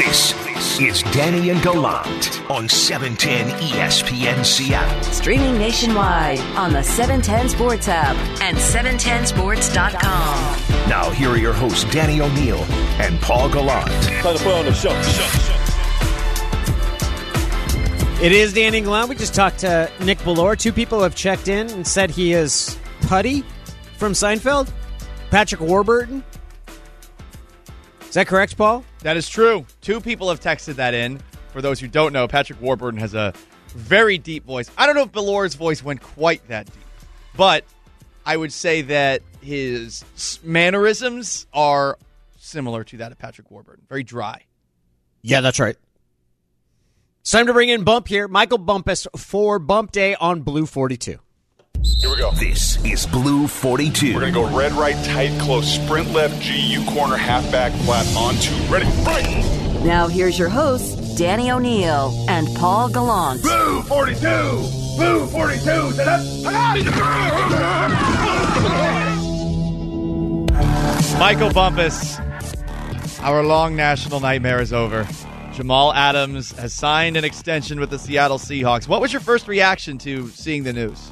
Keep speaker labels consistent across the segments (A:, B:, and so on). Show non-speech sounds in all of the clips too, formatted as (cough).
A: This is Danny and Gallant on E 710 ESPN Seattle.
B: Streaming nationwide on the 710 Sports app and 710sports.com.
A: Now, here are your hosts, Danny O'Neill and Paul Gallant.
C: Time to put on the show.
D: It is Danny Gallant. We just talked to Nick Bellore. Two people have checked in and said he is Puddy from Seinfeld. Patrick Warburton. Is that correct, Paul?
E: That is true. Two people have texted that in. For those who don't know, Patrick Warburton has a very deep voice. I don't know if Bellore's voice went quite that deep, but I would say that his mannerisms are similar to that of Patrick Warburton. Very dry.
D: Yeah, that's right. It's time to bring in Bump here. Michael Bumpus for Bump Day on Blue 42.
C: Here we go.
A: This is Blue 42.
C: We're going to go red, right, tight, close, sprint left, GU corner, halfback, flat, on two. Ready, right.
B: Now here's your hosts, Danny O'Neill and Paul Gallant.
C: Blue 42. Blue 42.
E: Michael Bumpus, our long national nightmare is over. Jamal Adams has signed an extension with the Seattle Seahawks. What was your first reaction to seeing the news?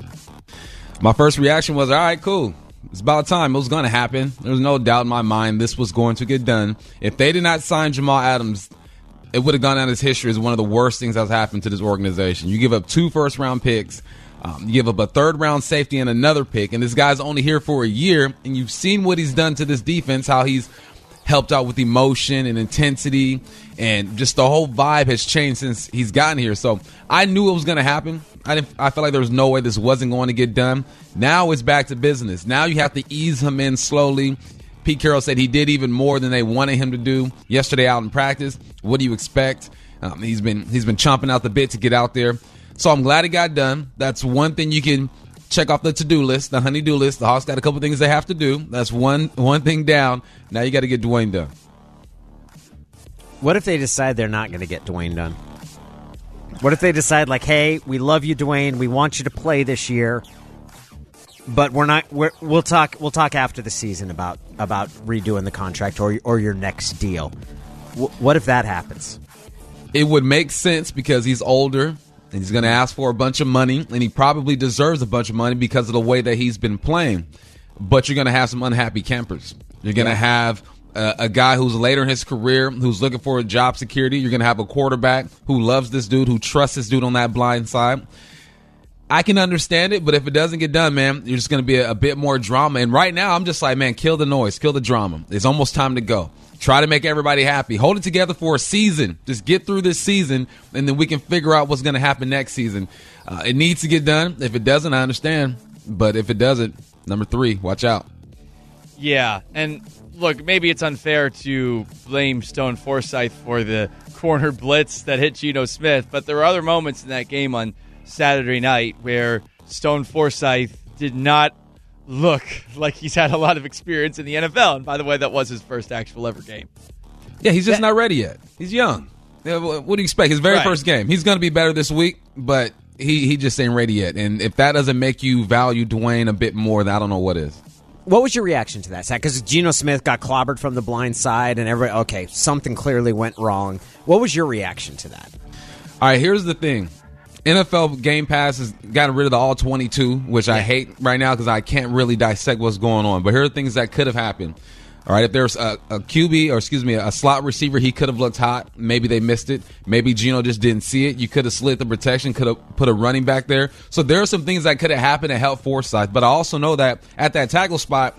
F: My first reaction was, all right, cool. It's about time. It was going to happen. There was no doubt in my mind this was going to get done. If they did not sign Jamal Adams, it would have gone down as history as one of the worst things that's happened to this organization. You give up two first round picks, um, you give up a third round safety and another pick, and this guy's only here for a year, and you've seen what he's done to this defense, how he's helped out with emotion and intensity, and just the whole vibe has changed since he's gotten here. So I knew it was going to happen. I didn't. I felt like there was no way this wasn't going to get done. Now it's back to business. Now you have to ease him in slowly. Pete Carroll said he did even more than they wanted him to do yesterday out in practice. What do you expect? Um, he's been he's been chomping out the bit to get out there. So I'm glad it got done. That's one thing you can check off the to-do list, the honey-do list. The Hawks got a couple things they have to do. That's one one thing down. Now you got to get Duane done.
D: What if they decide they're not going to get Duane done? What if they decide, like, hey, we love you, Duane. We want you to play this year, but we're not. We're, we'll talk. We'll talk after the season about about redoing the contract or or your next deal. W- what if that happens?
F: it would make sense because he's older and he's going to ask for a bunch of money, and he probably deserves a bunch of money because of the way that he's been playing. But you're going to have some unhappy campers. You're going to have a, guy who's later in his career who's looking for a job security. You're going to have a quarterback who loves this dude, who trusts this dude on that blind side. I can understand it, but if it doesn't get done, man, you're just going to be a, a bit more drama. And right now, I'm just like, man, kill the noise, kill the drama. It's almost time to go. Try to make everybody happy. Hold it together for a season. Just get through this season, and then we can figure out what's going to happen next season. Uh, it needs to get done. If it doesn't, I understand. But if it doesn't, number three, watch out.
E: Yeah, and look, maybe it's unfair to blame Stone Forsythe for the corner blitz that hit Geno Smith, but there were other moments in that game on Saturday night where Stone Forsythe did not look (laughs) like he's had a lot of experience in the NFL. And by the way, that was his first actual ever game.
F: Yeah, he's just not ready yet. He's young. What do you expect? His very
E: Right.
F: first game. He's going to be better this week, but he, he just ain't ready yet. And if that doesn't make you value Duane a bit more, then I don't know what is.
D: What was your reaction to that, Zach? Because Geno Smith got clobbered from the blind side, and everybody, okay, something clearly went wrong. What was your reaction to that?
F: All right, here's the thing. NFL Game Pass has gotten rid of the all 22, which I hate right now because I can't really dissect what's going on. But here are things that could have happened. All right, if there's a, a QB or excuse me, a slot receiver, he could have looked hot. Maybe they missed it. Maybe Geno just didn't see it. You could have slid the protection, could have put a running back there. So there are some things that could have happened to help Forsythe. But I also know that at that tackle spot,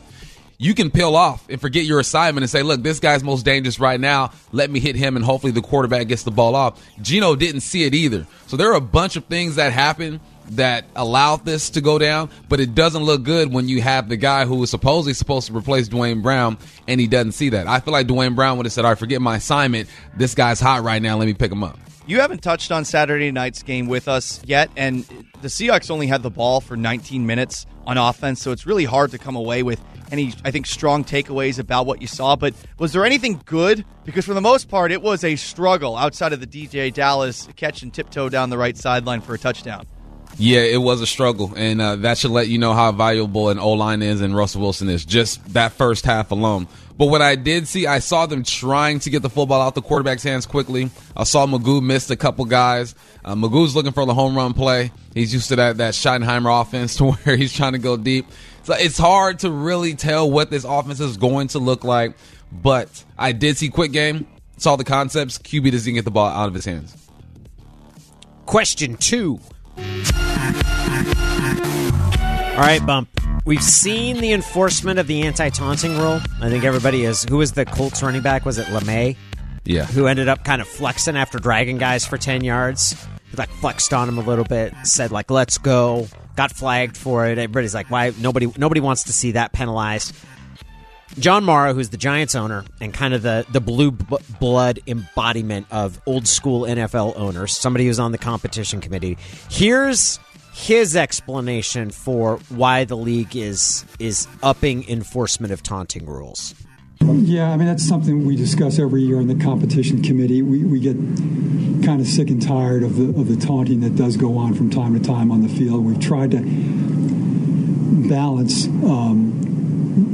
F: you can peel off and forget your assignment and say, look, this guy's most dangerous right now. Let me hit him and hopefully the quarterback gets the ball off. Geno didn't see it either. So there are a bunch of things that happen that allowed this to go down, but it doesn't look good when you have the guy who was supposedly supposed to replace Duane Brown and he doesn't see that. I feel like Duane Brown would have said, all right, forget my assignment. This guy's hot right now. Let me pick him up.
E: You haven't touched on Saturday night's game with us yet, and the Seahawks only had the ball for 19 minutes on offense, so it's really hard to come away with any, I think, strong takeaways about what you saw. But was there anything good? Because for the most part, it was a struggle outside of the DJ Dallas catch and tiptoe down the right sideline for a touchdown.
F: Yeah, it was a struggle, and uh, that should let you know how valuable an O line is and Russell Wilson is. Just that first half alone. But what I did see, I saw them trying to get the football out the quarterback's hands quickly. I saw Magoo missed a couple guys. Uh, Magoo's looking for the home run play. He's used to that that Schottenheimer offense (laughs) to where he's trying to go deep. So it's hard to really tell what this offense is going to look like. But I did see quick game, saw the concepts. QB doesn't get the ball out of his hands.
D: Question two. All right, Bump. We've seen the enforcement of the anti-taunting rule. I think everybody is. Who was the Colts running back? Was it LeMay?
F: Yeah.
D: Who ended up kind of flexing after dragging guys for ten yards? He like flexed on him a little bit, said like "Let's go." Got flagged for it. Everybody's like, "Why?" Nobody, nobody wants to see that penalized. John Mara, who's the Giants owner and kind of the, the blue b- blood embodiment of old school NFL owners, somebody who's on the competition committee, here's his explanation for why the league is is upping enforcement of taunting rules.
G: Yeah, I mean, that's something we discuss every year in the competition committee. We, we get kind of sick and tired of the, of the taunting that does go on from time to time on the field. We've tried to balance um,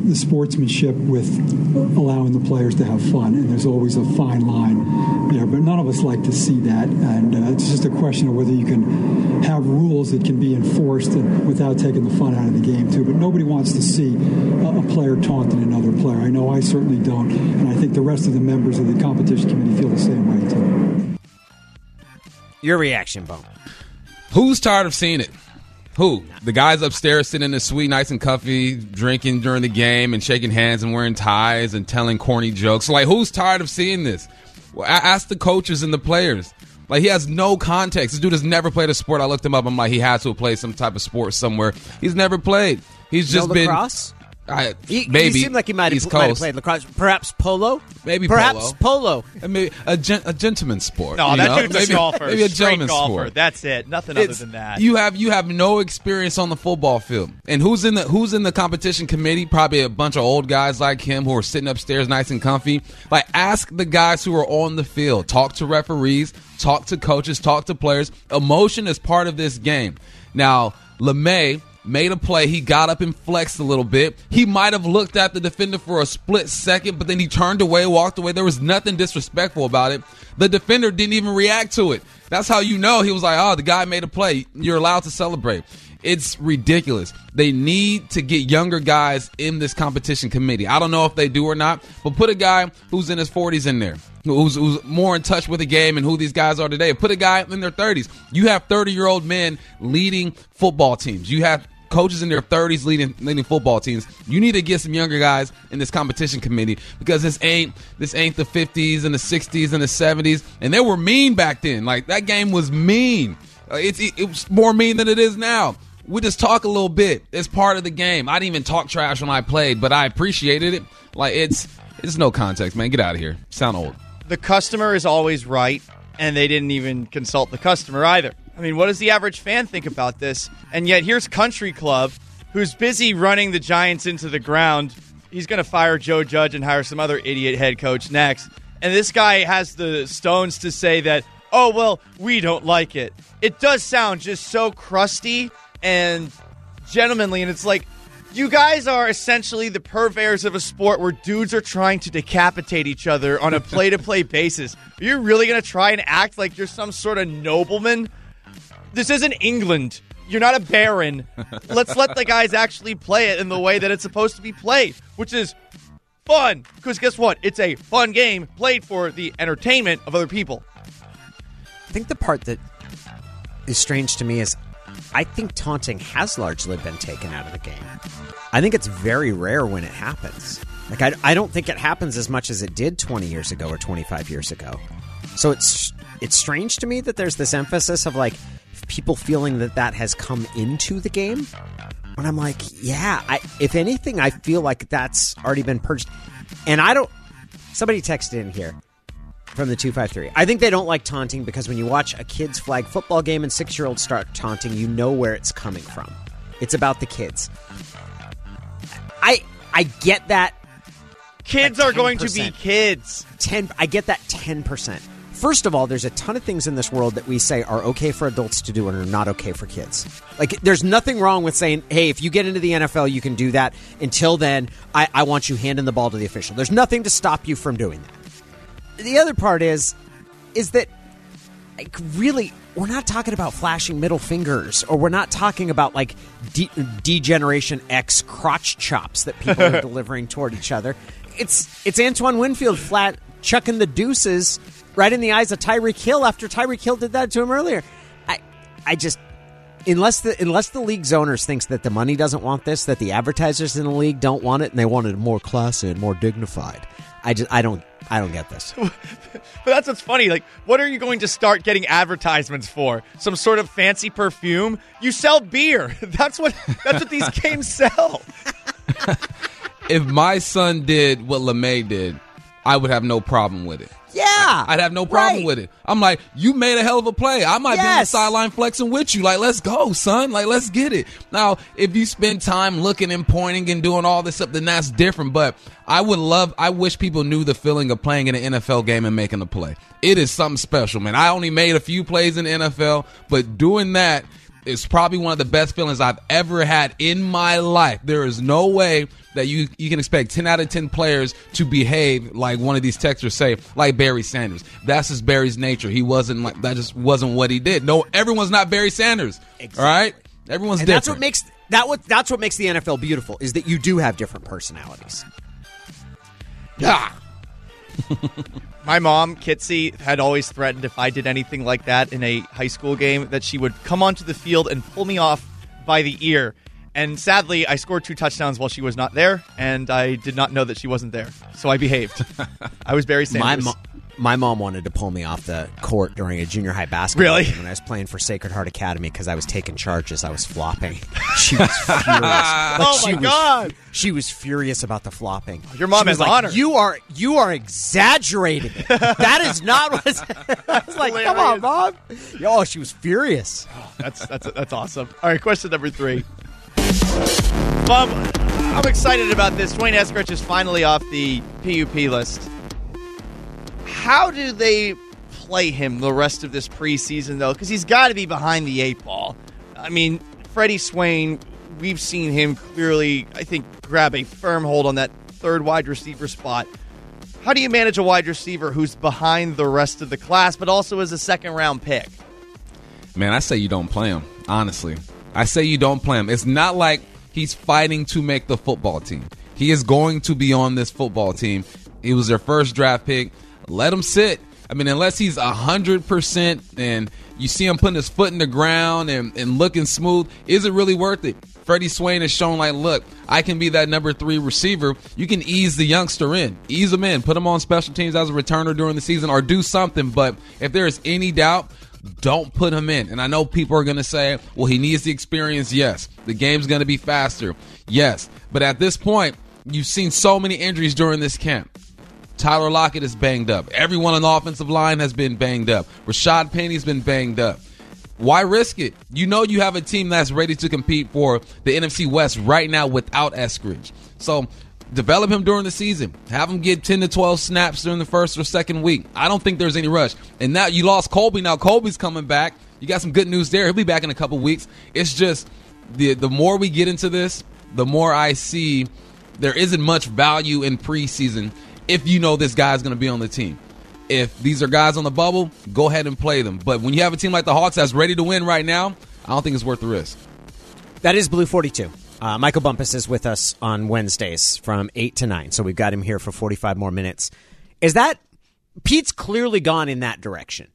G: the sportsmanship with allowing the players to have fun, and there's always a fine line there. But none of us like to see that, and uh, it's just a question of whether you can have rules that can be enforced and, without taking the fun out of the game too. But nobody wants to see a, a player taunting another player. I know I certainly don't, and I think the rest of the members of the competition committee feel the same way too.
D: Your reaction, Bone.
F: Who's tired of seeing it? Who? The guys upstairs sitting in the suite, nice and comfy, drinking during the game and shaking hands and wearing ties and telling corny jokes. Like, who's tired of seeing this? Well, ask the coaches and the players. Like, he has no context. This dude has never played a sport. I looked him up. I'm like, he has to have played some type of sport somewhere. He's never played. He's just
D: no
F: been.
D: lacrosse?
F: I,
D: He,
F: maybe
D: he seemed like he might have,
F: East
D: might have
F: Coast.
D: played lacrosse. Perhaps polo?
F: Maybe
D: Perhaps polo.
F: I mean, a, gen- a gentleman's sport.
E: No, that
F: know?
E: dude's a
F: maybe,
E: golfer.
F: Maybe a gentleman's
E: golfer.
F: sport.
E: That's it. Nothing
F: It's-
E: other than that.
F: You have you have no experience on the football field. And who's in the who's in the competition committee? Probably a bunch of old guys like him who are sitting upstairs nice and comfy. Like ask the guys who are on the field. Talk to referees, talk to coaches, talk to players. Emotion is part of this game. Now, LeMay made a play. He got up and flexed a little bit. He might have looked at the defender for a split second, but then he turned away, walked away. There was nothing disrespectful about it. The defender didn't even react to it. That's how you know he was like, oh, the guy made a play. You're allowed to celebrate. It's ridiculous. They need to get younger guys in this competition committee. I don't know if they do or not, but put a guy who's in his 40s in there, who's, who's more in touch with the game and who these guys are today. Put a guy in their 30s. You have 30 year old men leading football teams. You have coaches in their 30s leading leading football teams. You need to get some younger guys in this competition committee because this ain't this ain't the 50s and the 60s and the 70s and they were mean back then. Like that game was mean. Uh, it's it, was more mean than it is now. We just talk a little bit. It's part of the game. I didn't even talk trash when I played, but I appreciated it. Like it's it's no context, man. Get out of here. Sound old.
E: the customer is always right, and they didn't even consult the customer either. I mean, what does the average fan think about this? And yet, here's Country Club, who's busy running the Giants into the ground. He's going to fire Joe Judge and hire some other idiot head coach next. And this guy has the stones to say that, oh, well, we don't like it. It does sound just so crusty and gentlemanly. And it's like, you guys are essentially the purveyors of a sport where dudes are trying to decapitate each other on a play to play basis. Are you really going to try and act like you're some sort of nobleman? This isn't England. You're not a baron. (laughs) Let's let the guys actually play it in the way that it's supposed to be played, which is fun. Because guess what? It's a fun game played for the entertainment of other people.
D: I think the part that is strange to me is I think taunting has largely been taken out of the game. I think it's very rare when it happens. Like I, I don't think it happens as much as it did 20 years ago or 25 years ago. So it's it's strange to me that there's this emphasis of like people feeling that that has come into the game. When I'm like, yeah, I, if anything, I feel like that's already been purged. And I don't. Somebody texted in here from the 253. I think they don't like taunting because when you watch a kid's flag football game and six year olds start taunting, you know where it's coming from. It's about the kids. I I get that
E: Kids
D: Like
E: are going to be kids.
D: 10 I get that 10%. First of all, there's a ton of things in this world that we say are okay for adults to do and are not okay for kids. Like, there's nothing wrong with saying, hey, if you get into the NFL, you can do that. Until then, I, I want you handing the ball to the official. There's nothing to stop you from doing that. The other part is, is that like really we're not talking about flashing middle fingers or we're not talking about like de- degeneration x crotch chops that people are (laughs) delivering toward each other it's it's antoine winfield flat chucking the deuces right in the eyes of tyreek hill after tyreek hill did that to him earlier i i just unless the unless the league's owners thinks that the money doesn't want this that the advertisers in the league don't want it and they want it more classy and more dignified i just i don't i don't get this (laughs)
E: But that's what's funny. Like, what are you going to start getting advertisements for? Some sort of fancy perfume? You sell beer. (laughs) That's what. That's what these games sell. (laughs)
F: If my son did what LeMay did, I would have no problem with it.
D: Yeah
F: I'd have no problem
D: right.
F: with it. I'm like, you made a hell of a play. I might be on the sideline flexing with you. Like, let's go, son. Like, let's get it. Now, if you spend time looking and pointing and doing all this stuff, then that's different. But I would love, I wish people knew the feeling of playing in an NFL game and making a play. It is something special, man. I only made a few plays in the NFL, but doing that is probably one of the best feelings I've ever had in my life. There is no way that you you can expect 10 out of 10 players to behave like one of these texters say, like Barry Sanders. That's just Barry's nature. He wasn't like that just wasn't what he did. No, everyone's not Barry Sanders. All right? Everyone's
D: and
F: different.
D: that's what makes that what that's what makes the NFL beautiful is that you do have different personalities.
E: Yeah. (laughs) My mom, Kitsy, had always threatened if I did anything like that in a high school game that she would come onto the field and pull me off by the ear. And sadly, I scored two touchdowns while she was not there, and I did not know that she wasn't there. So I behaved. (laughs) I was Barry
D: My
E: Sanders.
D: mo- my mom wanted to pull me off the court during a junior high basketball
E: Really?
D: game when I was playing for Sacred Heart Academy because I was taking charges. I was flopping. (laughs) She was furious. (laughs) Like,
E: Oh,
D: she
E: my
D: was-
E: God.
D: She was furious about the flopping.
E: Your mom
D: She was
E: has
D: like,
E: honor.
D: You are you are exaggerating it. that is not what. I was like, come on, mom. Oh, she was furious. (gasps)
E: That's that's that's awesome. All right, question number three. Bob, I'm excited about this. D'Wayne Eskridge is finally off the PUP list. How do they play him the rest of this preseason, though? Because he's got to be behind the eight ball. I mean, Freddie Swain, we've seen him clearly, I think, grab a firm hold on that third wide receiver spot. How do you manage a wide receiver who's behind the rest of the class, but also is a second round pick?
F: Man, I say you don't play him. Honestly, I say you don't play him. It's not like he's fighting to make the football team. He is going to be on this football team. He was their first draft pick. Let him sit. I mean, unless he's hundred percent and you see him putting his foot in the ground and, and looking smooth, is it really worth it? Freddie Swain has shown like, look, I can be that number three receiver. You can ease the youngster in, ease him in, put him on special teams as a returner during the season, or do something. But if there is any doubt, don't put him in. And I know people are going to say, well, he needs the experience. Yes. The game's going to be faster. Yes. But at this point, you've seen so many injuries during this camp. Tyler Lockett is banged up. Everyone on the offensive line has been banged up. Rashaad Penny's been banged up. Why risk it? You know you have a team that's ready to compete for the NFC West right now without Eskridge. So develop him during the season. Have him get 10 to 12 snaps during the first or second week. I don't think there's any rush. And now you lost Colby. Now Colby's coming back. You got some good news there. He'll be back in a couple weeks. It's just the the more we get into this, the more I see there isn't much value in preseason if you know this guy's going to be on the team. If these are guys on the bubble, go ahead and play them. But when you have a team like the Hawks that's ready to win right now, I don't think it's worth the risk.
D: That is Blue 42. Uh, Michael Bumpus is with us on Wednesdays from 8 to 9. So we've got him here for 45 more minutes. Is that. Pete's clearly gone in that direction.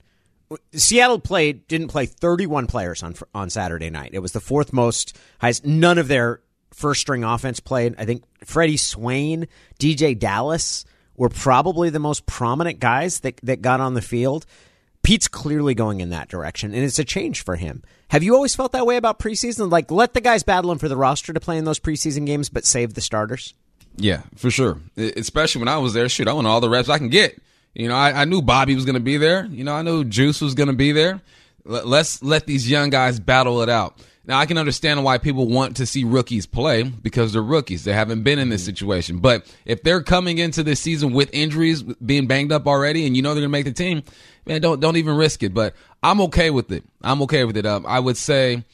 D: Seattle played didn't play 31 players on on Saturday night. It was the fourth most highest. None of their first string offense played. I think Freddie Swain, DJ Dallas were probably the most prominent guys that that got on the field. Pete's clearly going in that direction, and it's a change for him. Have you always felt that way about preseason? Like, let the guys battling for the roster to play in those preseason games, but save the starters?
F: Yeah, for sure. Especially when I was there, shoot, I want all the reps I can get. You know, I, I knew Bobby was going to be there. You know, I knew Juice was going to be there. Let's let these young guys battle it out. Now I can understand why people want to see rookies play because they're rookies. They haven't been in this mm-hmm. situation. But if they're coming into this season with injuries, being banged up already, and you know they're gonna make the team, man, don't don't even risk it. But I'm okay with it. I'm okay with it. Um, I would say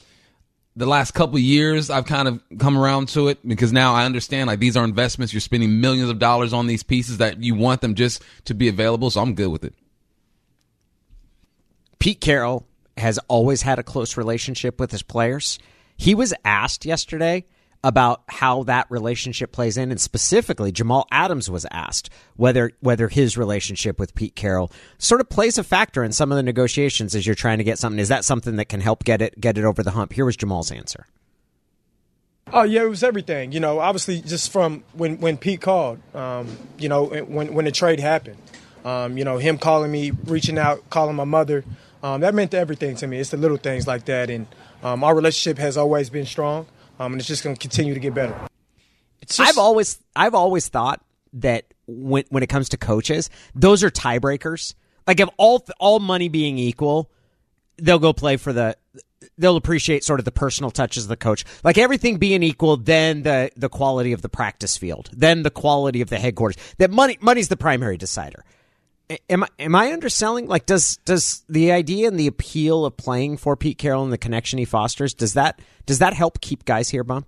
F: the last couple years I've kind of come around to it because now I understand like these are investments. You're spending millions of dollars on these pieces that you want them just to be available. So I'm good with it.
D: Pete Carroll has always had a close relationship with his players. He was asked yesterday about how that relationship plays in, and specifically, Jamal Adams was asked whether whether his relationship with Pete Carroll sort of plays a factor in some of the negotiations as you're trying to get something. Is that something that can help get it get it over the hump? Here was Jamal's answer.
H: Oh yeah, it was everything. You know, obviously just from when when Pete called, um, you know, when when the trade happened, um, you know, him calling me, reaching out, calling my mother, um, that meant everything to me. It's the little things like that, and um, our relationship has always been strong, um, and it's just going to continue to get better.
D: Just, I've always I've always thought that when when it comes to coaches, those are tiebreakers. Like if all all money being equal, they'll go play for the they'll appreciate sort of the personal touches of the coach. Like everything being equal, then the the quality of the practice field, then the quality of the headquarters. That money money's the primary decider am I am I underselling? Like, does does the idea and the appeal of playing for Pete Carroll and the connection he fosters does that does that help keep guys here, Bob?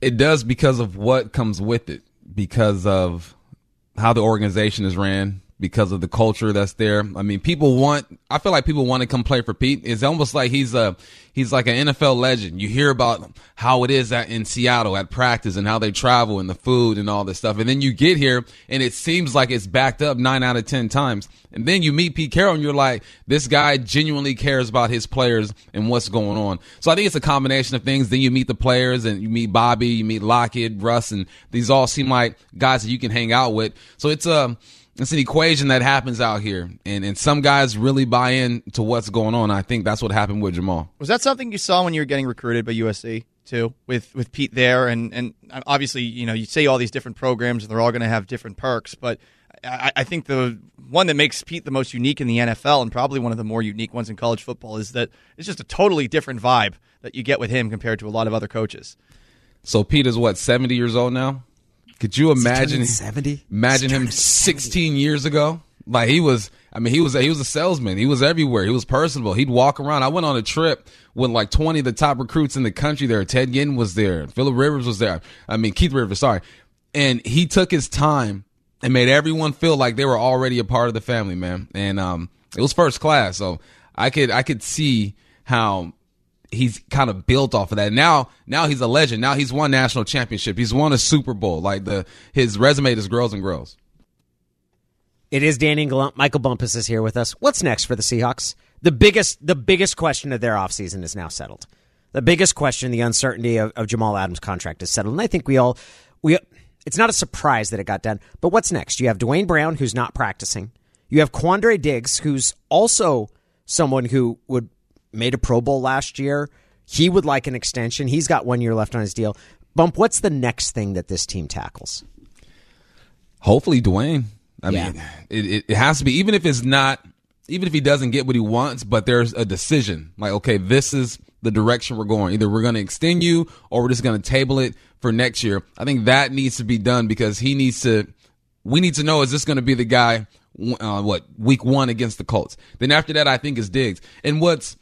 F: It does because of what comes with it, because of how the organization is ran, because of the culture that's there. I mean, people want. I feel like people want to come play for Pete. It's almost like he's a he's like an NFL legend. You hear about how it is at, in Seattle at practice and how they travel and the food and all this stuff, and then you get here and it seems like it's backed up nine out of ten times. And then you meet Pete Carroll and you're like, this guy genuinely cares about his players and what's going on. So I think it's a combination of things. Then you meet the players and you meet Bobby, you meet Lockett, Russ, and these all seem like guys that you can hang out with. So it's a um, it's an equation that happens out here, and and some guys really buy in to what's going on. I think that's what happened with Jamal.
E: Was that something you saw when you were getting recruited by USC too, with with Pete there, and and obviously you know you say all these different programs and they're all going to have different perks, but I, I think the one that makes Pete the most unique in the NFL and probably one of the more unique ones in college football is that it's just a totally different vibe that you get with him compared to a lot of other coaches.
F: So Pete is what seventy years old now. Could you imagine
D: seventy?
F: Imagine him sixteen years ago. Like he was. I mean, he was he was a salesman. He was everywhere. He was personable. He'd walk around. I went on a trip with like twenty of the top recruits in the country. There, Ted Ginn was there. Philip Rivers was there. I mean, Keith Rivers. Sorry, and he took his time and made everyone feel like they were already a part of the family, man. And um, it was first class. So I could I could see how he's kind of built off of that. Now, now he's a legend. Now he's won national championship. He's won a Super Bowl. Like the his resume just grows and grows.
D: It is Danny Gallant. Michael Bumpus is here with us. What's next for the Seahawks? The biggest the biggest question of their offseason is now settled. The biggest question, the uncertainty of, of Jamal Adams' contract is settled. And I think we all we it's not a surprise that it got done. But what's next? You have Duane Brown, who's not practicing. You have Quandre Diggs, who's also someone who would made a Pro Bowl last year. He would like an extension. He's got one year left on his deal. Bump, what's the next thing that this team tackles?
F: Hopefully, Duane. I yeah. mean, it, it has to be, even if it's not, even if he doesn't get what he wants, but there's a decision. Like, okay, this is the direction we're going. Either we're going to extend you or we're just going to table it for next year. I think that needs to be done because he needs to, we need to know is this going to be the guy, uh, what, week one against the Colts? Then after that, I think is Diggs. And what's,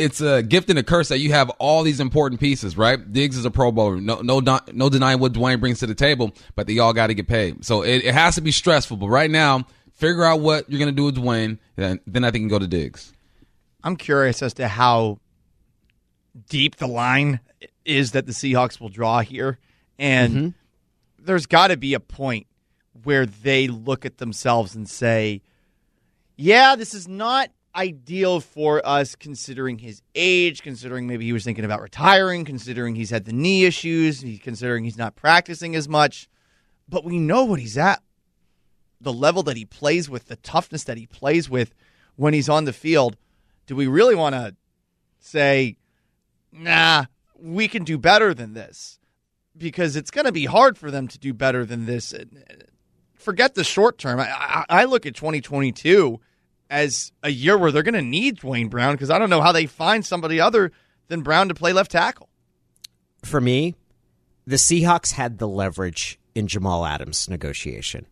F: it's a gift and a curse that you have all these important pieces, right? Diggs is a Pro Bowler. No, no, no denying what Duane brings to the table, but they all got to get paid. So it, it, has to be stressful. But right now, figure out what you're going to do with Duane, and then I think you can go to Diggs.
E: I'm curious as to how deep the line is that the Seahawks will draw here, and mm-hmm. there's got to be a point where they look at themselves and say, "Yeah, this is not ideal for us considering his age, considering maybe he was thinking about retiring, considering he's had the knee issues, considering he's not practicing as much. But we know what he's at. The level that he plays with, the toughness that he plays with when he's on the field. Do we really want to say, nah, we can do better than this? Because it's going to be hard for them to do better than this. Forget the short term. I, I look at 2022 as a year where they're going to need Duane Brown because I don't know how they find somebody other than Brown to play left tackle.
D: For me, the Seahawks had the leverage in Jamal Adams' negotiation.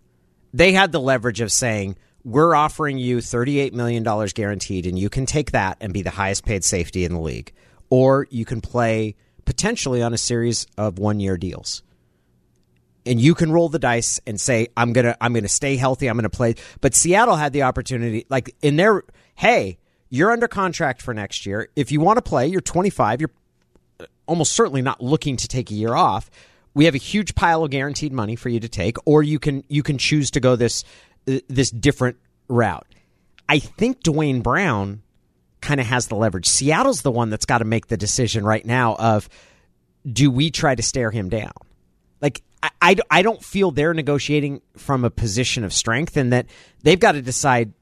D: They had the leverage of saying, we're offering you $38 million guaranteed, and you can take that and be the highest paid safety in the league. Or you can play potentially on a series of one year deals. And you can roll the dice and say, I'm gonna I'm gonna stay healthy, I'm gonna play. But Seattle had the opportunity, like in their hey, you're under contract for next year. If you want to play, you're 25, you're uh, almost certainly not looking to take a year off. We have a huge pile of guaranteed money for you to take, or you can you can choose to go this uh, this different route. I think Duane Brown kind of has the leverage. Seattle's the one that's got to make the decision right now of do we try to stare him down? I, I don't feel they're negotiating from a position of strength and that they've got to decide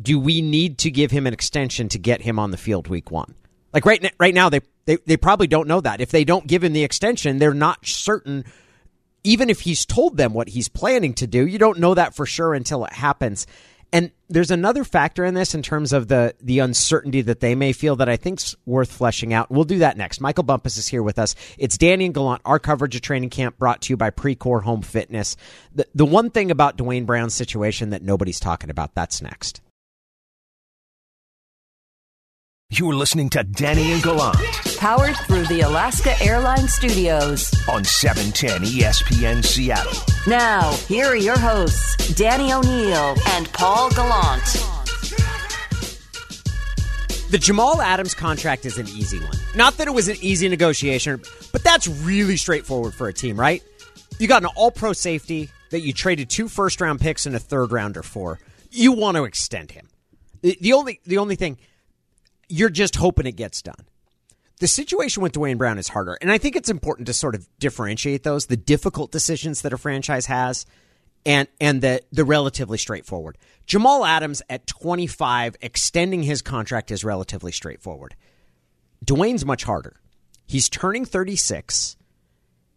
D: do we need to give him an extension to get him on the field week one? Like right, right now, they, they, they probably don't know that. If they don't give him the extension, they're not certain even if he's told them what he's planning to do, you don't know that for sure until it happens. And there's another factor in this in terms of the the uncertainty that they may feel that I think's worth fleshing out. We'll do that next. Michael Bumpus is here with us. It's Danny and Gallant, our coverage of training camp brought to you by Precor Home Fitness. The the one thing about Duane Brown's situation that nobody's talking about, that's next.
A: You're listening to Danny and Gallant
B: Powered through the Alaska Airlines Studios.
A: on 710 ESPN Seattle.
B: Now, here are your hosts, Danny O'Neill and Paul Gallant.
D: The Jamal Adams contract is an easy one. Not that it was an easy negotiation, but that's really straightforward for a team, right? You got an all pro safety that you traded two first round picks and a third rounder for. You want to extend him. The, the only the only thing you're just hoping it gets done. The situation with Duane Brown is harder, and I think it's important to sort of differentiate those the difficult decisions that a franchise has and and the the relatively straightforward. Jamal Adams at 25 extending his contract is relatively straightforward. Duane's much harder. He's turning 36.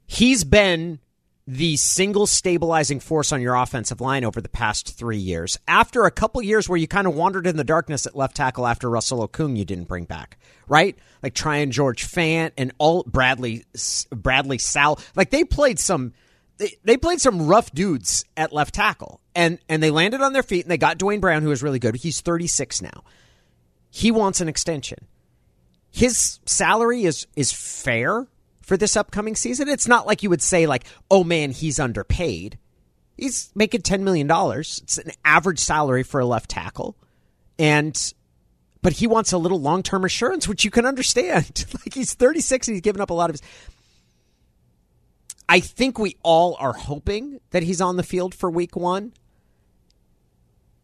D: He's been the single stabilizing force on your offensive line over the past three years. After a couple years where you kind of wandered in the darkness at left tackle after Russell Okung, you didn't bring back, right? Like trying George Fant and all Bradley Bradley Sowell, like they played some they, they played some rough dudes at left tackle, and and they landed on their feet and they got Duane Brown, who is really good. He's 36 now. He wants an extension. His salary is is fair for this upcoming season. It's not like you would say like, "Oh man, he's underpaid." He's making ten million dollars. It's an average salary for a left tackle, and but he wants a little long term assurance, which you can understand. (laughs) like he's thirty six and he's given up a lot of his. I think we all are hoping that he's on the field for week one.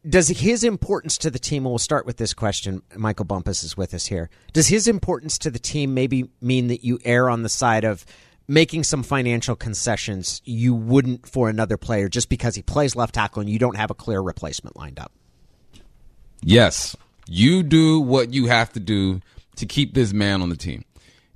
D: Does his importance to the team, and we'll start with this question. Michael Bumpus is with us here. Does his importance to the team maybe mean that you err on the side of making some financial concessions you wouldn't for another player just because he plays left tackle and you don't have a clear replacement lined up?
F: Yes, you do what you have to do to keep this man on the team.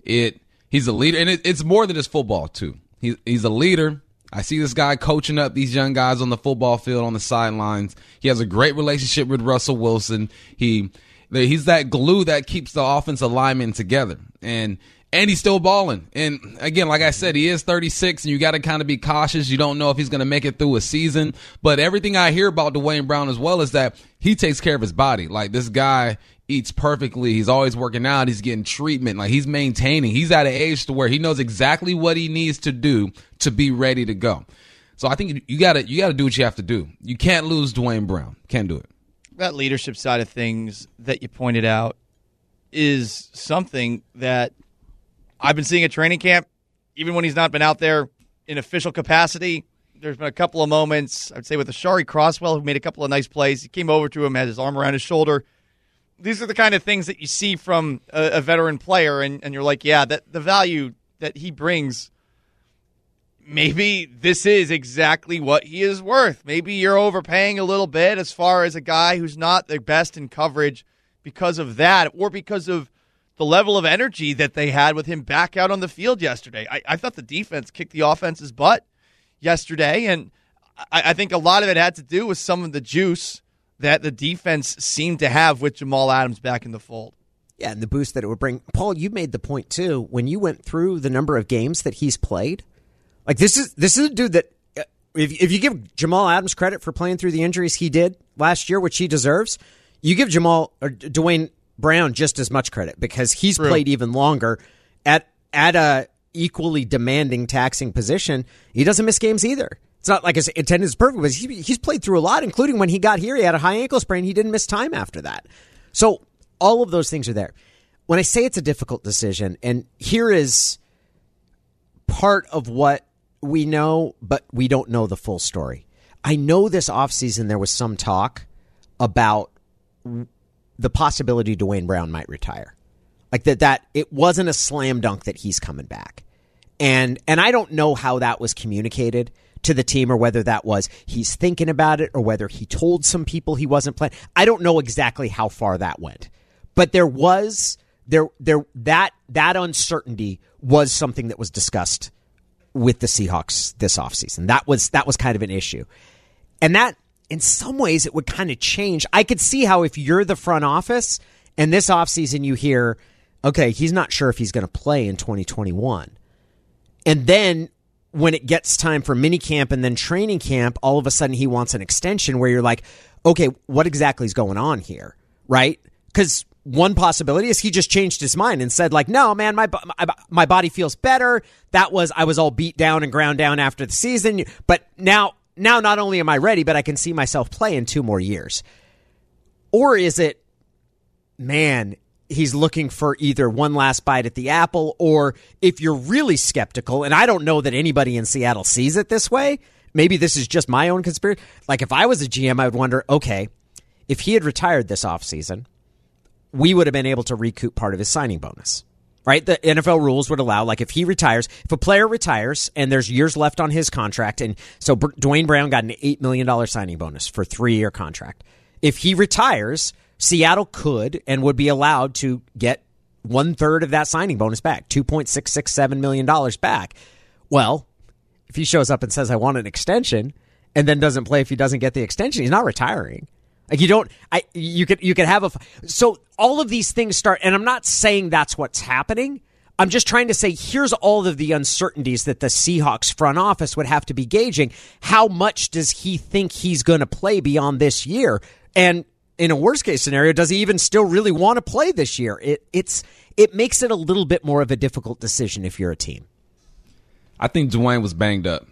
F: It he's a leader, and it, it's more than just football too. He, he's a leader. I see this guy coaching up these young guys on the football field on the sidelines. He has a great relationship with Russell Wilson. He he's that glue that keeps the offensive linemen together. And and he's still balling. And again, like I said, he is 36, and you got to kind of be cautious. You don't know if he's going to make it through a season. But everything I hear about Duane Brown as well is that he takes care of his body. Like this guy eats perfectly. He's always working out. He's getting treatment. Like he's maintaining. He's at an age to where he knows exactly what he needs to do to be ready to go. So I think you got to you got to do what you have to do. You can't lose Duane Brown. Can't do it.
E: That leadership side of things that you pointed out is something that I've been seeing at training camp, even when he's not been out there in official capacity. There's been a couple of moments, I'd say, with Ashari Crosswell, who made a couple of nice plays. He came over to him, had his arm around his shoulder. These are the kind of things that you see from a, a veteran player, and, and you're like, yeah, that the value that he brings. Maybe this is exactly what he is worth. Maybe you're overpaying a little bit as far as a guy who's not the best in coverage because of that, or because of the level of energy that they had with him back out on the field yesterday. I, I thought the defense kicked the offense's butt yesterday, and I, I, think a lot of it had to do with some of the juice that the defense seemed to have with Jamal Adams back in the fold.
D: Yeah, and the boost that it would bring. Paul, you made the point too when you went through the number of games that he's played. Like this is this is a dude that uh, if if you give Jamal Adams credit for playing through the injuries he did last year, which he deserves, you give Jamal or Duane Brown just as much credit because he's
E: True.
D: played even longer at at a equally demanding, taxing position. He doesn't miss games either. It's not like his attendance is perfect, but he, he's played through a lot, including when he got here. He had a high ankle sprain. He didn't miss time after that. So all of those things are there. When I say it's a difficult decision, and here is part of what we know, but we don't know the full story. I know this offseason there was some talk about the possibility Duane Brown might retire. Like that that it wasn't a slam dunk that he's coming back. And and I don't know how that was communicated to the team or whether that was he's thinking about it or whether he told some people he wasn't playing. I don't know exactly how far that went. But there was there there that that uncertainty was something that was discussed with the Seahawks this offseason. That was that was kind of an issue. And that in some ways it would kind of change. I could see how if you're the front office and this offseason you hear, okay, he's not sure if he's going to play in 2021. And then when it gets time for mini camp and then training camp, all of a sudden he wants an extension where you're like, okay, what exactly is going on here? Right? Because one possibility is he just changed his mind and said like, no, man, my, my, body feels better. That was, I was all beat down and ground down after the season. But now, now not only am I ready, but I can see myself play in two more years. Or is it, man, he's looking for either one last bite at the apple or if you're really skeptical, and I don't know that anybody in Seattle sees it this way, maybe this is just my own conspiracy. Like if I was a GM, I would wonder, okay, if he had retired this offseason, we would have been able to recoup part of his signing bonus. Right? The NFL rules would allow, like, if he retires, if a player retires and there's years left on his contract, and so Duane Brown got an $8 million signing bonus for three year contract. If he retires, Seattle could and would be allowed to get one third of that signing bonus back, $2.667 million back. Well, if he shows up and says, I want an extension, and then doesn't play if he doesn't get the extension, he's not retiring. Like you don't, I you could you could have a so all of these things start, and I'm not saying that's what's happening. I'm just trying to say here's all of the uncertainties that the Seahawks front office would have to be gauging. How much does he think he's going to play beyond this year? And in a worst case scenario, does he even still really want to play this year? It it's it makes it a little bit more of a difficult decision if you're a team.
F: I think Duane was banged up.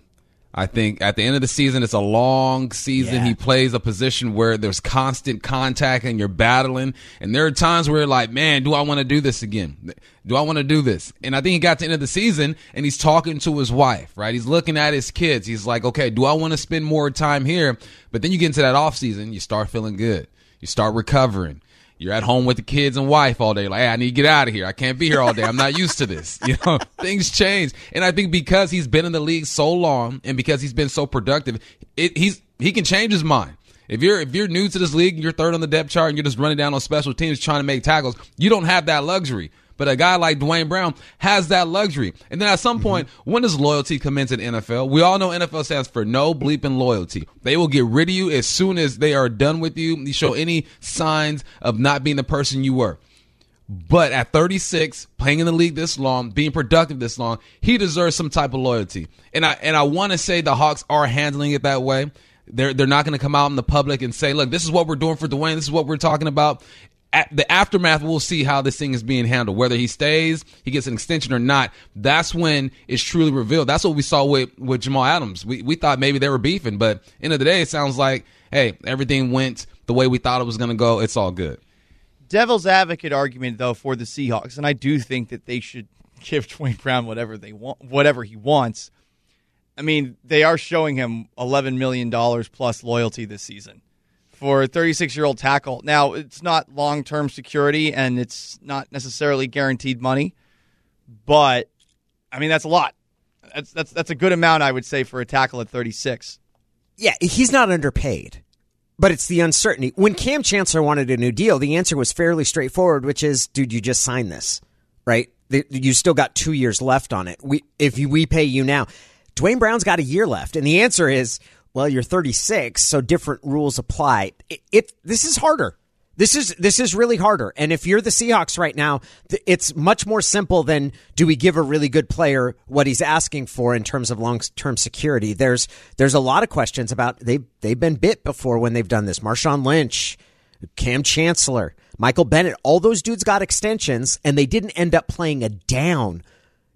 F: I think at the end of the season, it's a long season.
D: Yeah.
F: He plays a position where there's constant contact and you're battling. And there are times where you're like, man, do I want to do this again? Do I want to do this? And I think he got to the end of the season and he's talking to his wife, right? He's looking at his kids. He's like, okay, do I want to spend more time here? But then you get into that off season, you start feeling good. You start recovering. You're at home with the kids and wife all day. Like, hey, I need to get out of here. I can't be here all day. I'm not used to this. (laughs) You know, things change. And I think because he's been in the league so long and because he's been so productive, it, he's he can change his mind. If you're if you're new to this league and you're third on the depth chart and you're just running down on special teams trying to make tackles, you don't have that luxury. But a guy like Duane Brown has that luxury. And then at some mm-hmm. point, when does loyalty come into the NFL? We all know NFL stands for no bleeping loyalty. They will get rid of you as soon as they are done with you. You show any signs of not being the person you were. But at 36, playing in the league this long, being productive this long, he deserves some type of loyalty. And I and I want to say the Hawks are handling it that way. They're they're not going to come out in the public and say, "Look, this is what we're doing for Duane. This is what we're talking about." The aftermath, we'll see how this thing is being handled. Whether he stays, he gets an extension or not. That's when it's truly revealed. That's what we saw with with Jamal Adams. We we thought maybe they were beefing, but end of the day, it sounds like hey, everything went the way we thought it was going to go. It's all good.
E: devil's advocate argument though for the Seahawks, and I do think that they should (laughs) give Duane Brown whatever they want, whatever he wants. I mean, they are showing him eleven million dollars plus loyalty this season for a 36 year old tackle. Now, it's not long term security and it's not necessarily guaranteed money, but I mean that's a lot. That's that's that's a good amount, I would say, for a tackle at 36.
D: Yeah, he's not underpaid, but it's the uncertainty. When Kam Chancellor wanted a new deal, the answer was fairly straightforward, which is, dude, you just signed this, right? You still got two years left on it. We, if we pay you now, Duane Brown's got a year left, and the answer is, well, you're 36, so different rules apply. It, it this is harder. This is this is really harder. And if you're the Seahawks right now, th- it's much more simple than do we give a really good player what he's asking for in terms of long-term security. There's there's a lot of questions about they they've been bit before when they've done this. Marshawn Lynch, Kam Chancellor, Michael Bennett, all those dudes got extensions and they didn't end up playing a down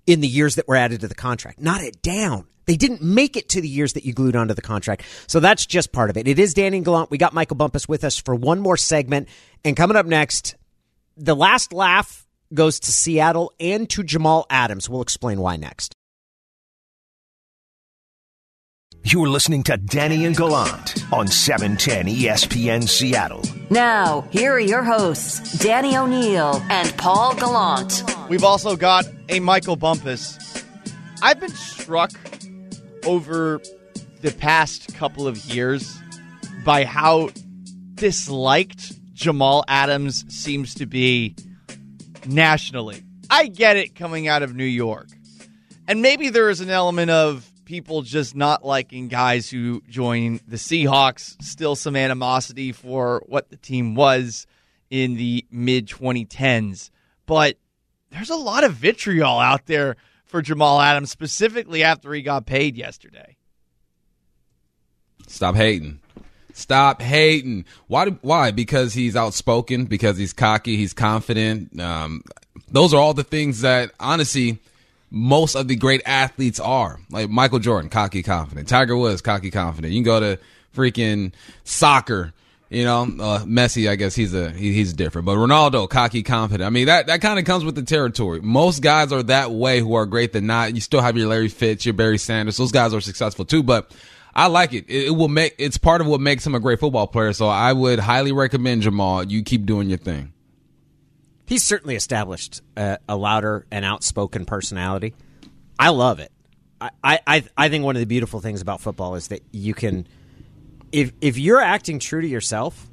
D: in the years that were added to the contract. Not a down. They didn't make it to the years that you glued onto the contract. So that's just part of it. It is Danny and Gallant. We got Michael Bumpus with us for one more segment. And coming up next, the last laugh goes to Seattle and to Jamal Adams. We'll explain why next.
A: You're listening to Danny and Gallant on 710 ESPN Seattle.
B: Now, here are your hosts, Danny O'Neill and Paul Gallant.
E: We've also got a Michael Bumpus. I've been struck over the past couple of years by how disliked Jamal Adams seems to be nationally. I get it coming out of New York. And maybe there is an element of people just not liking guys who join the Seahawks, still some animosity for what the team was in the mid 2010s. But there's a lot of vitriol out there for Jamal Adams, specifically after he got paid yesterday.
F: Stop hating. Stop hating. Why? Why? Because he's outspoken. Because he's cocky. He's confident. Um, those are all the things that, honestly, most of the great athletes are. Like Michael Jordan, cocky, confident. Tiger Woods, cocky, confident. You can go to freaking soccer. You know, uh, Messi, I guess he's a he, he's different, but Ronaldo, cocky, confident. I mean, that that kind of comes with the territory. Most guys are that way who are great than not. You still have your Larry Fitz, your Barry Sanders. Those guys are successful too, but I like it. it. It will make it's part of what makes him a great football player. So I would highly recommend Jamal. You keep doing your thing.
D: He's certainly established a, a louder and outspoken personality. I love it. I, I I think one of the beautiful things about football is that you can if if you're acting true to yourself,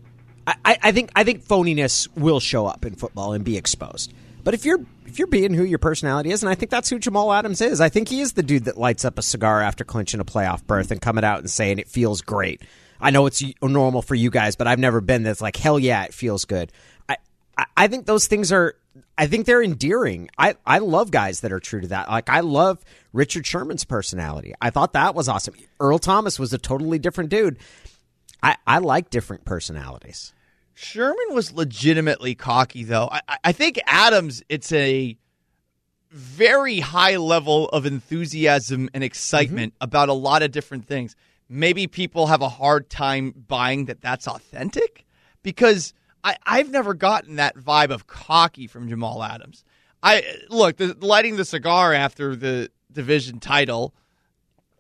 D: I, I think I think phoniness will show up in football and be exposed. But if you're if you're being who your personality is, and I think that's who Jamal Adams is, I think he is the dude that lights up a cigar after clinching a playoff berth and coming out and saying it feels great. I know it's normal for you guys, but I've never been this like hell yeah, it feels good. I I think those things are I think they're endearing. I, I love guys that are true to that. Like I love Richard Sherman's personality. I thought that was awesome. Earl Thomas was a totally different dude. I, I like different personalities.
E: Sherman was legitimately cocky, though. I, I think Adams, it's a very high level of enthusiasm and excitement mm-hmm. about a lot of different things. Maybe people have a hard time buying that that's authentic because I, I've never gotten that vibe of cocky from Jamal Adams. I look the, lighting the cigar after the division title.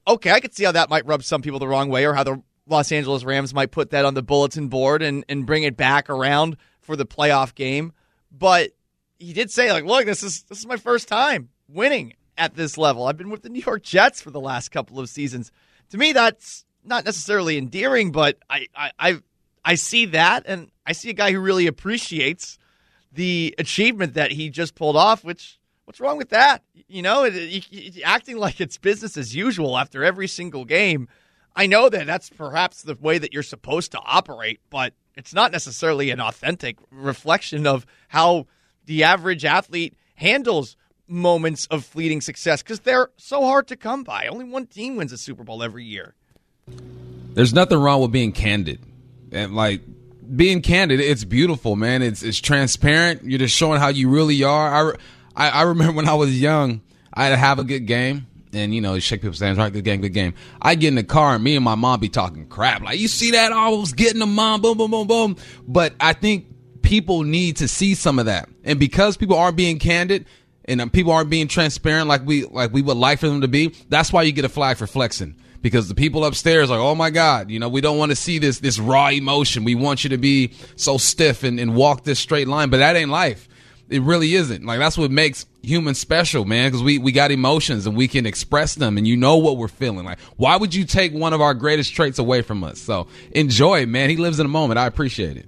E: Okay, I could see how that might rub some people the wrong way, or how the Los Angeles Rams might put that on the bulletin board and, and bring it back around for the playoff game. But he did say, like, look, this is this is my first time winning at this level. I've been with the New York Jets for the last couple of seasons. To me, that's not necessarily endearing, but I I I, I see that, and I see a guy who really appreciates the achievement that he just pulled off. Which what's wrong with that? You know, it, it, acting like it's business as usual after every single game I know that that's perhaps the way that you're supposed to operate, but it's not necessarily an authentic reflection of how the average athlete handles moments of fleeting success because they're so hard to come by. Only one team wins a Super Bowl every year.
F: There's nothing wrong with being candid. And like being candid, it's beautiful, man. It's it's transparent. You're just showing how you really are. I, I, I remember (laughs) when I was young, I'd have a good game and you know, shake people's hands, right? Good game, good game. I get in the car and me and my mom be talking crap. Like, you see that? I was getting the mom, boom, boom, boom, boom. But I think people need to see some of that. And because people aren't being candid and um, people aren't being transparent like we, like we would like for them to be, that's why you get a flag for flexing. Because the people upstairs are like, oh my God, you know, we don't want to see this, this raw emotion. We want you to be so stiff and, and walk this straight line, but that ain't life. It really isn't. Like that's what makes humans special, man, because we, we got emotions and we can express them and you know what we're feeling. Like, why would you take one of our greatest traits away from us? So enjoy it, man. He lives in a moment. I appreciate it.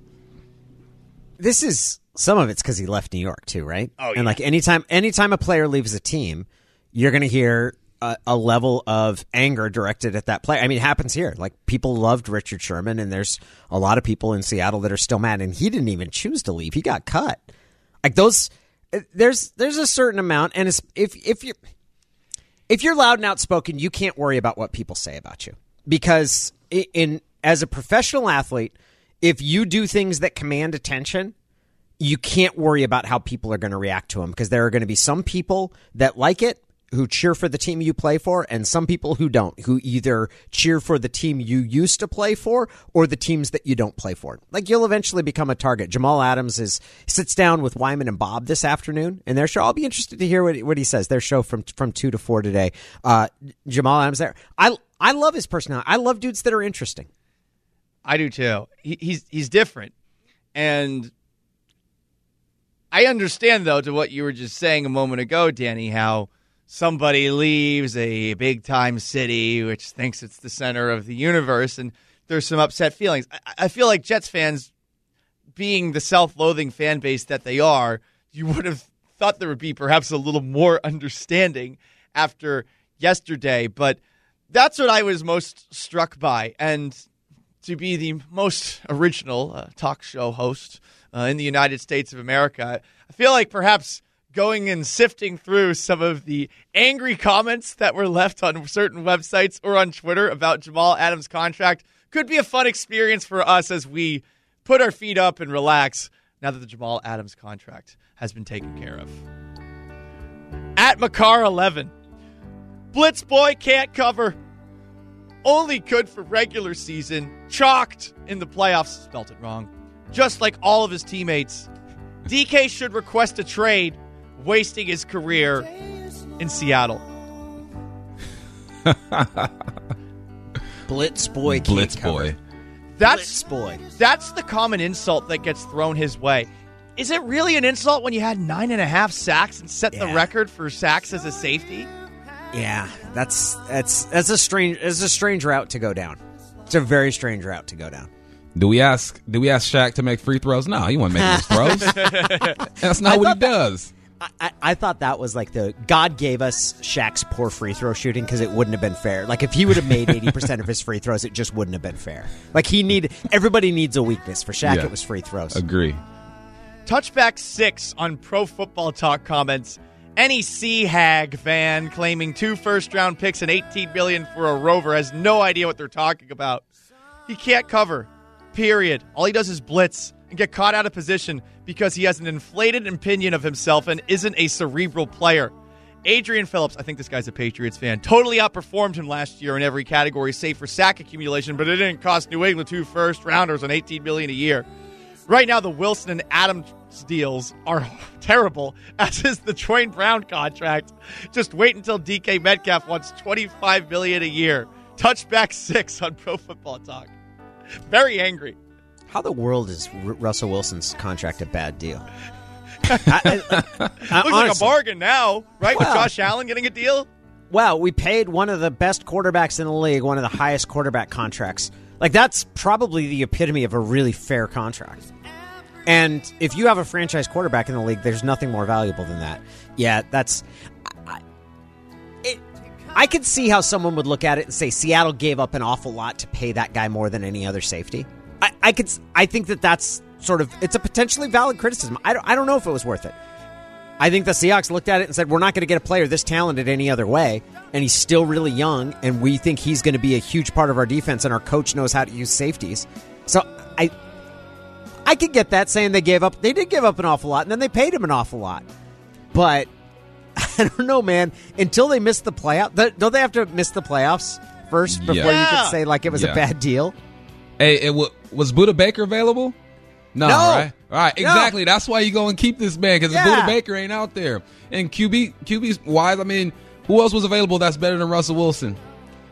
D: This is some of it's because he left New York too, right?
E: Oh, yeah.
D: And like anytime anytime a player leaves a team, you're gonna hear a, a level of anger directed at that player. I mean, it happens here. Like people loved Richard Sherman, and there's a lot of people in Seattle that are still mad, and he didn't even choose to leave. He got cut. Like those, uh, there's there's a certain amount, and if if you if you're loud and outspoken, you can't worry about what people say about you because in as a professional athlete, if you do things that command attention, you can't worry about how people are going to react to them because there are going to be some people that like it who cheer for the team you play for and some people who don't who either cheer for the team you used to play for or the teams that you don't play for. Like you'll eventually become a target. Jamal adams is sits down with wyman and bob this afternoon in their show i'll be interested to hear what, what he says their show from from 2 to 4 today. Uh, jamal adams there. I i love his personality. I love dudes that are interesting.
E: I do too. He, he's he's different, and I understand though to what you were just saying a moment ago, Danny, how somebody leaves a big time city which thinks it's the center of the universe, and there's some upset feelings. I, I feel like Jets fans, being the self loathing fan base that they are, you would have thought there would be perhaps a little more understanding after yesterday, but that's what I was most struck by. And to be the most original uh, talk show host uh, in the United States of America, I feel like perhaps going and sifting through some of the angry comments that were left on certain websites or on Twitter about Jamal Adams' contract could be a fun experience for us as we put our feet up and relax now that the Jamal Adams contract has been taken care of. At Makar 11, Blitz Boy can't cover. Only good for regular season. Chalked in the playoffs. Spelt it wrong. Just like all of his teammates. DK should request a trade, wasting his career in Seattle. (laughs)
D: blitz boy can't
F: Blitz
D: cover.
F: boy.
E: That's
D: blitz boy
E: that's the common insult that gets thrown his way. Is it really an insult when you had nine and a half sacks and set the
D: Yeah.
E: record for sacks as a safety?
D: Yeah, that's that's that's a strange it's a strange route to go down. It's a very strange route to go down.
F: Do we ask? Do we ask Shaq to make free throws? No, he won't make those (laughs) throws. (laughs) That's not
D: I
F: what he
D: that-
F: does.
D: I, I, I thought that was like the God gave us Shaq's poor free throw shooting because it wouldn't have been fair. Like if he would have made eighty percent of his free throws, it just wouldn't have been fair. Like he need everybody needs a weakness. For Shaq,
F: Yeah.
D: it was free throws.
F: Agree.
E: Touchback six on Pro Football Talk comments. Any Sea Hag fan claiming two first round picks and 18 million for a rover has no idea what they're talking about. He can't cover. Period. All he does is blitz and get caught out of position because he has an inflated opinion of himself and isn't a cerebral player. Adrian Phillips, I think this guy's a Patriots fan, totally outperformed him last year in every category save for sack accumulation, but it didn't cost New England two first rounders and 18 million a year. Right now, the Wilson and Adams deals are (laughs) terrible, as is the Duane Brown contract. Just wait until DK Metcalf wants twenty-five million a year. Touchback six on Pro Football Talk. Very angry.
D: How the world is R- Russell Wilson's contract a bad deal? (laughs) I, I, I,
E: Looks like a bargain now, right? With Josh Allen getting a deal.
D: Well, we paid one of the best quarterbacks in the league, one of the highest quarterback contracts. Like that's probably the epitome of a really fair contract. And if you have a franchise quarterback in the league, there's nothing more valuable than that. Yeah, that's. I, it, I could see how someone would look at it and say Seattle gave up an awful lot to pay that guy more than any other safety. I, I could. I think that that's sort of. It's a potentially valid criticism. I don't, I don't know if it was worth it. I think the Seahawks looked at it and said, "We're not going to get a player this talented any other way." And he's still really young, and we think he's going to be a huge part of our defense. And our coach knows how to use safeties. So I, I could get that saying they gave up. They did give up an awful lot, and then they paid him an awful lot. But (laughs) I don't know, man. Until they miss the playoff, don't they have to miss the playoffs first before you
E: Yeah.
D: could say like it was
F: Yeah.
D: a bad deal?
F: Hey, it w- was Budda Baker available? No,
D: No.
F: right? Right,
D: No.
F: exactly. That's why you go and keep this man because
D: Yeah.
F: Budda Baker ain't out there. And QB, QB's wise. I mean, who else was available that's better than Russell Wilson?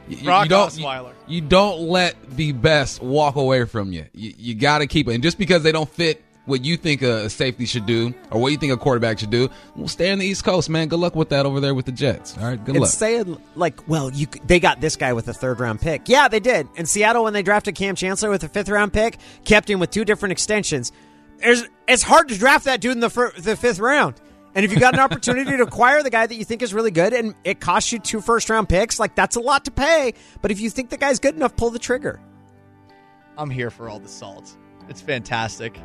F: You, you-
E: Brock
F: you don't, you,
E: Osweiler.
F: you don't let the best walk away from you. You, you got to keep it. And just because they don't fit what you think a safety should do or what you think a quarterback should do, well, stay on the East Coast, man. Good luck with that over there with the Jets. All right, good
D: It's
F: luck.
D: saying like, well, you they got this guy with a third round pick. Yeah, they did. And Seattle, when they drafted Kam Chancellor with a fifth round pick, kept him with two different extensions. There's, it's hard to draft that dude in the fir- the fifth round. And if you got an opportunity to acquire the guy that you think is really good and it costs you two first round picks, like that's a lot to pay. But if you think the guy's good enough, pull the trigger.
E: I'm here for all the salt. It's fantastic.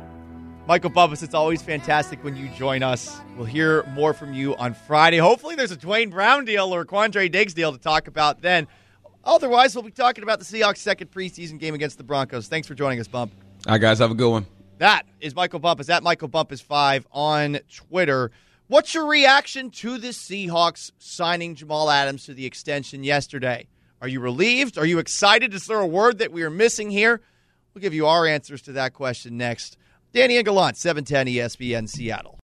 E: Michael Bumpus, it's always fantastic when you join us. We'll hear more from you on Friday. Hopefully, there's a Duane Brown deal or a Quandre Diggs deal to talk about then. Otherwise, we'll be talking about the Seahawks' second preseason game against the Broncos. Thanks for joining us, Bump.
F: All right, guys, have a good one.
E: That is Michael Bumpus at Michael Bumpus five on Twitter. What's your reaction to the Seahawks signing Jamal Adams to the extension yesterday? Are you relieved? Are you excited? Is there a word that we are missing here? We'll give you our answers to that question next. Danny and Gallant, 710 ESPN Seattle.